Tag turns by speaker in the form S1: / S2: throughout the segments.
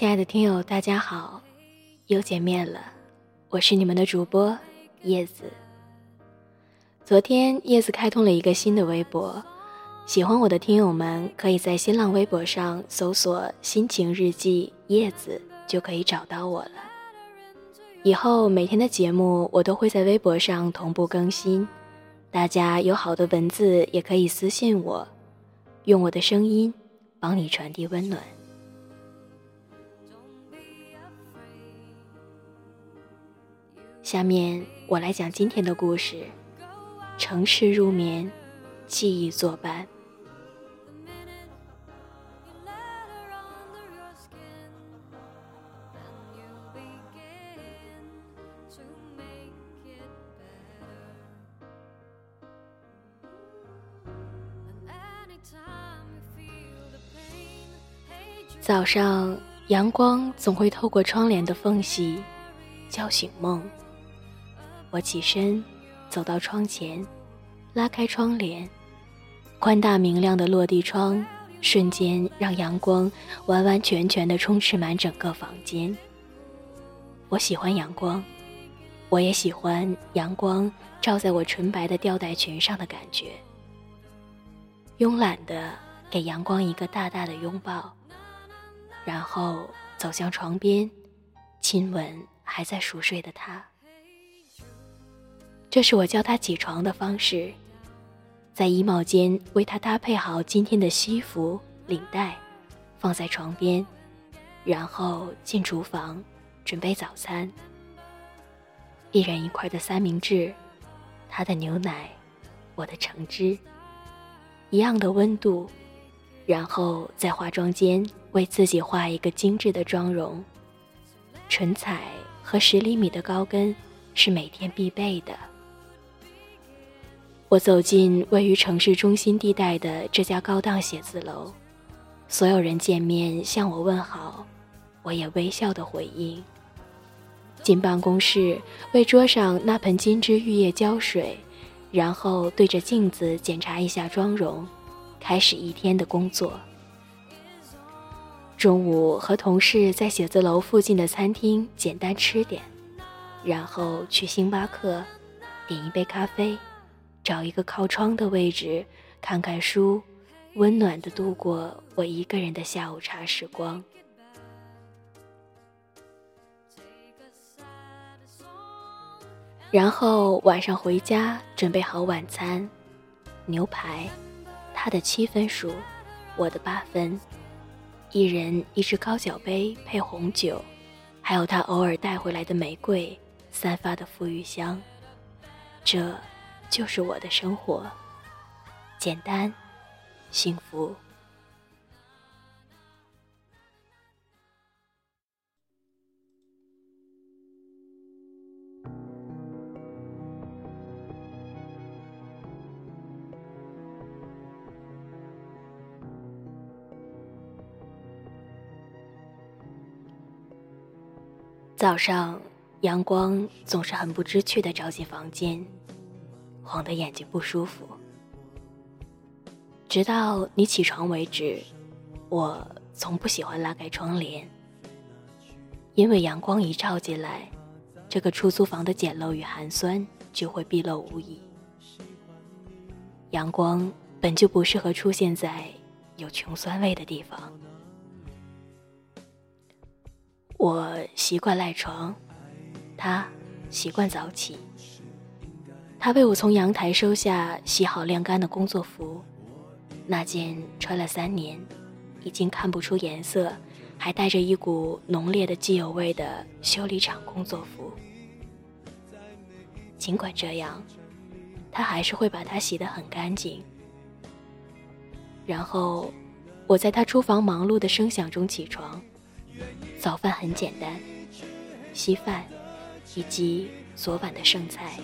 S1: 亲爱的听友，大家好，又见面了，我是你们的主播叶子。昨天叶子开通了一个新的微博，喜欢我的听友们可以在新浪微博上搜索“心情日记叶子”，就可以找到我了。以后每天的节目我都会在微博上同步更新，大家有好的文字也可以私信我，用我的声音帮你传递温暖。下面我来讲今天的故事。城市入眠，记忆作伴。早上，阳光总会透过窗帘的缝隙，叫醒梦。我起身，走到窗前，拉开窗帘，宽大明亮的落地窗瞬间让阳光完完全全的充斥满整个房间。我喜欢阳光，我也喜欢阳光照在我纯白的吊带裙上的感觉。慵懒的给阳光一个大大的拥抱，然后走向床边，亲吻还在熟睡的他。这是我叫他起床的方式，在衣帽间为他搭配好今天的西服、领带，放在床边，然后进厨房准备早餐。一人一块的三明治，他的牛奶，我的橙汁，一样的温度，然后在化妆间为自己画一个精致的妆容，唇彩和十厘米的高跟是每天必备的。我走进位于城市中心地带的这家高档写字楼，所有人见面向我问好，我也微笑的回应。进办公室为桌上那盆金枝玉叶浇水，然后对着镜子检查一下妆容，开始一天的工作。中午和同事在写字楼附近的餐厅简单吃点，然后去星巴克点一杯咖啡。找一个靠窗的位置，看看书，温暖的度过我一个人的下午茶时光。然后晚上回家，准备好晚餐，牛排，他的七分熟，我的八分，一人一只高脚杯配红酒，还有他偶尔带回来的玫瑰，散发的馥郁香，这。就是我的生活，简单，幸福。早上，阳光总是很不知趣的照进房间。晃得眼睛不舒服，直到你起床为止。我从不喜欢拉开窗帘，因为阳光一照进来，这个出租房的简陋与寒酸就会毕露无遗。阳光本就不适合出现在有穷酸味的地方。我习惯赖床，他习惯早起。他为我从阳台收下洗好晾干的工作服，那件穿了三年，已经看不出颜色，还带着一股浓烈的机油味的修理厂工作服。尽管这样，他还是会把它洗得很干净。然后，我在他厨房忙碌的声响中起床。早饭很简单，稀饭，以及昨晚的剩菜。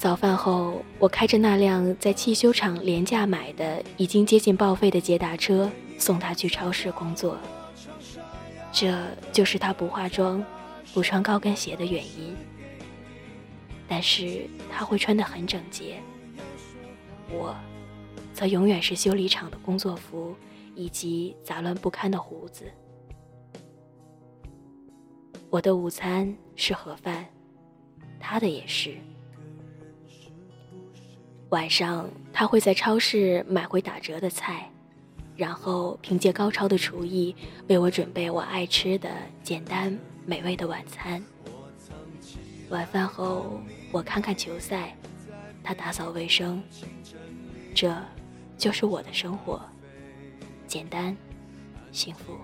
S1: 早饭后，我开着那辆在汽修厂廉价买的、已经接近报废的捷达车，送他去超市工作。这就是他不化妆、不穿高跟鞋的原因。但是他会穿得很整洁。我，则永远是修理厂的工作服，以及杂乱不堪的胡子。我的午餐是盒饭，他的也是。晚上他会在超市买回打折的菜，然后凭借高超的厨艺为我准备我爱吃的简单美味的晚餐。晚饭后我看看球赛，他打扫卫生，这就是我的生活，简单，幸福。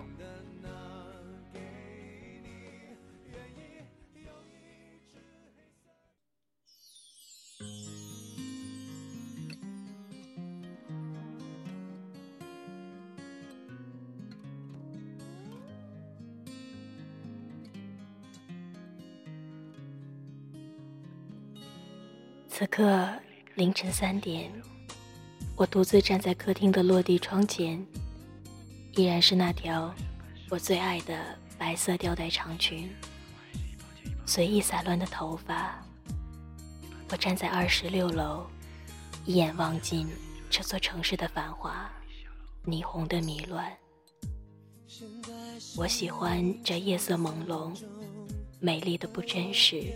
S1: 此刻凌晨三点，我独自站在客厅的落地窗前，依然是那条我最爱的白色吊带长裙，随意散乱的头发。我站在二十六楼，一眼望尽这座城市的繁华，霓虹的迷乱。我喜欢这夜色朦胧，美丽的不真实。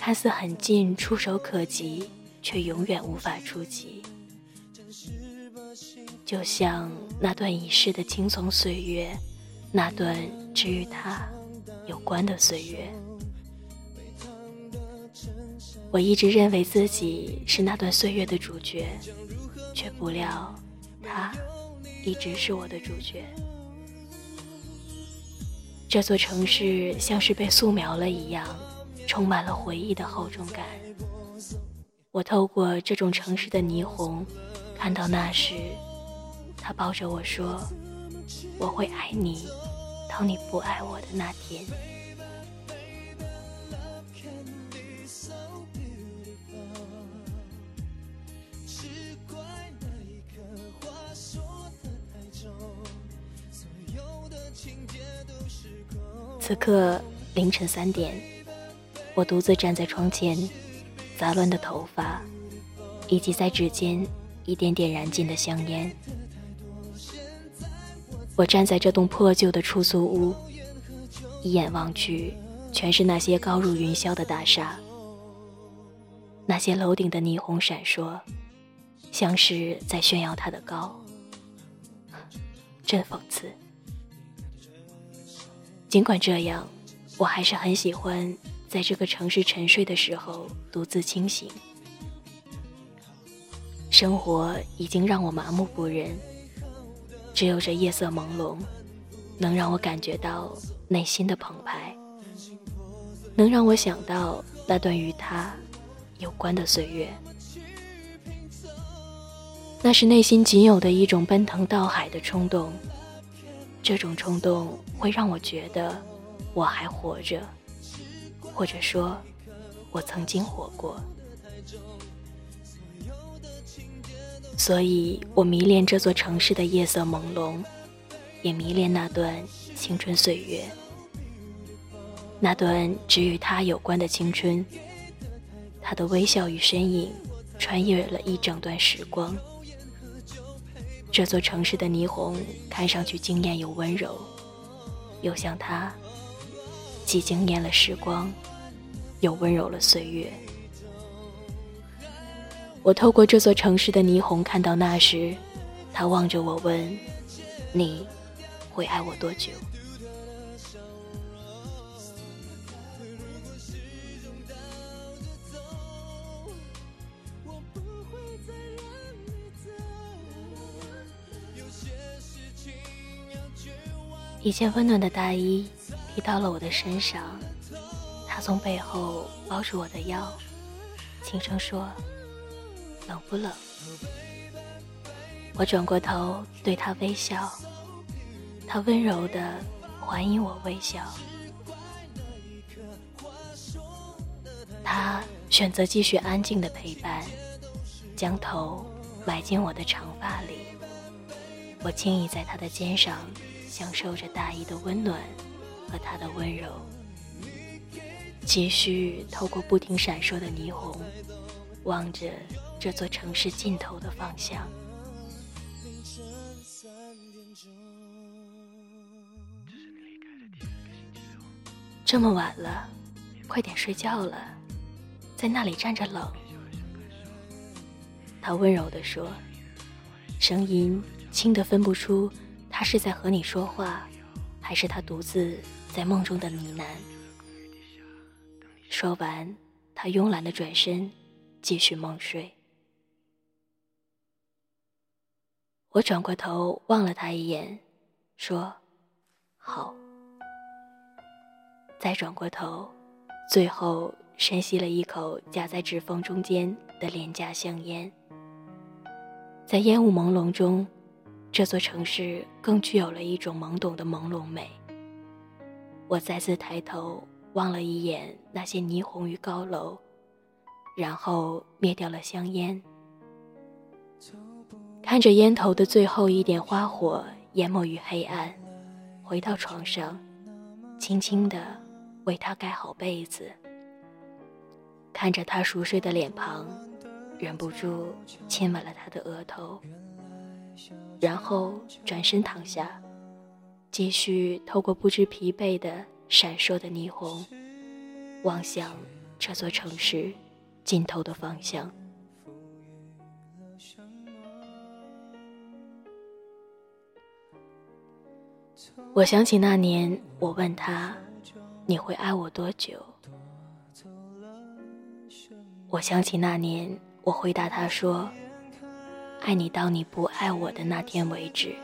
S1: 看似很近，触手可及，却永远无法触及。就像那段已逝的青葱岁月，那段只与他有关的岁月。我一直认为自己是那段岁月的主角，却不料他一直是我的主角。这座城市像是被素描了一样。充满了回忆的厚重感。我透过这种城市的霓虹，看到那时，他抱着我说：“我会爱你，到你不爱我的那天。”此刻凌晨三点。我独自站在窗前，杂乱的头发，以及在指尖一点点燃尽的香烟。我站在这栋破旧的出租屋，一眼望去，全是那些高入云霄的大厦，那些楼顶的霓虹闪烁，像是在炫耀它的高，真讽刺。尽管这样，我还是很喜欢。在这个城市沉睡的时候，独自清醒。生活已经让我麻木不仁，只有这夜色朦胧，能让我感觉到内心的澎湃，能让我想到那段与他有关的岁月。那是内心仅有的一种奔腾到海的冲动，这种冲动会让我觉得我还活着。或者说，我曾经活过，所以我迷恋这座城市的夜色朦胧，也迷恋那段青春岁月，那段只与他有关的青春。他的微笑与身影，穿越了一整段时光。这座城市的霓虹看上去惊艳又温柔，又像他。既惊艳了时光，又温柔了岁月。我透过这座城市的霓虹，看到那时，他望着我问：“你会爱我多久？”一件温暖的大衣。到了我的身上，他从背后抱住我的腰，轻声说：“冷不冷？”我转过头对他微笑，他温柔的还以我微笑。他选择继续安静的陪伴，将头埋进我的长发里，我轻倚在他的肩上，享受着大衣的温暖。和他的温柔，继续透过不停闪烁的霓虹，望着这座城市尽头的方向。这么晚了，快点睡觉了，在那里站着冷。他温柔地说，声音轻得分不出他是在和你说话。还是他独自在梦中的呢喃。说完，他慵懒的转身，继续梦睡。我转过头望了他一眼，说：“好。”再转过头，最后深吸了一口夹在指缝中间的廉价香烟。在烟雾朦胧中，这座城市更具有了一种懵懂的朦胧美。我再次抬头望了一眼那些霓虹与高楼，然后灭掉了香烟。看着烟头的最后一点花火淹没于黑暗，回到床上，轻轻地为他盖好被子。看着他熟睡的脸庞，忍不住亲吻了他的额头，然后转身躺下，继续透过不知疲惫的闪烁的霓虹，望向这座城市尽头的方向。我想起那年，我问他：“你会爱我多久？”我想起那年，我回答他说：“爱你到你不爱我的那天为止。”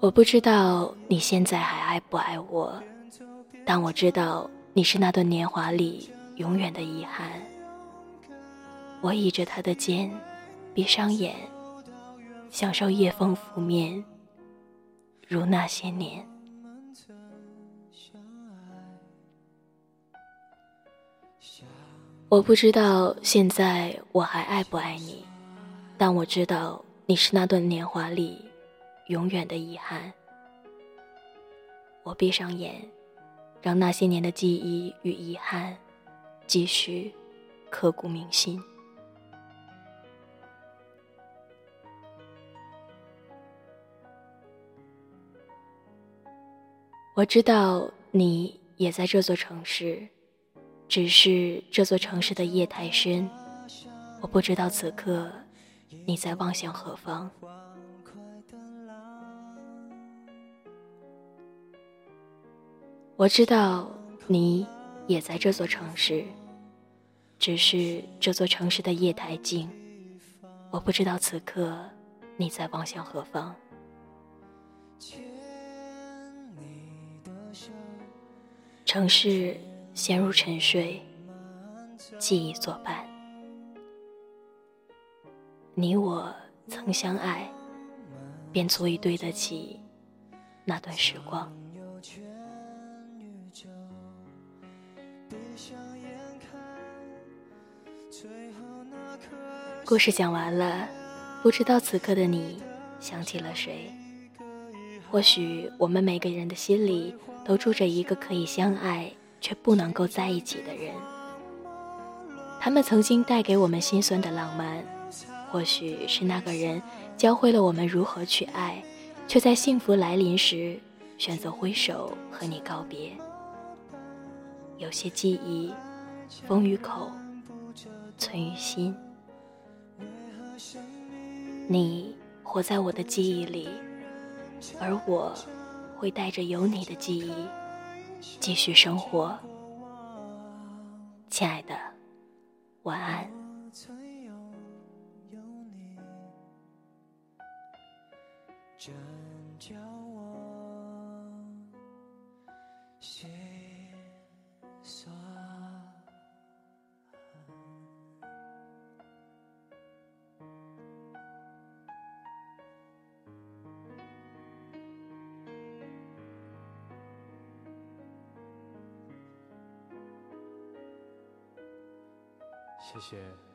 S1: 我不知道你现在还爱不爱我，但我知道你是那段年华里永远的遗憾。我倚着他的肩，闭上眼。享受夜风拂面，如那些年。我不知道现在我还爱不爱你，但我知道你是那段年华里永远的遗憾。我闭上眼，让那些年的记忆与遗憾继续刻骨铭心。我知道你也在这座城市，只是这座城市的夜太深，我不知道此刻你在望向何方。我知道你也在这座城市，只是这座城市的夜太静，我不知道此刻你在望向何方。城市陷入沉睡，记忆作伴。你我曾相爱，便足以对得起那段时光。故事讲完了，不知道此刻的你想起了谁？或许我们每个人的心里。都住着一个可以相爱却不能够在一起的人。他们曾经带给我们心酸的浪漫，或许是那个人教会了我们如何去爱，却在幸福来临时选择挥手和你告别。有些记忆，封于口，存于心。你活在我的记忆里，而我。会带着有你的记忆继续生活，亲爱的，晚安。
S2: 谢谢。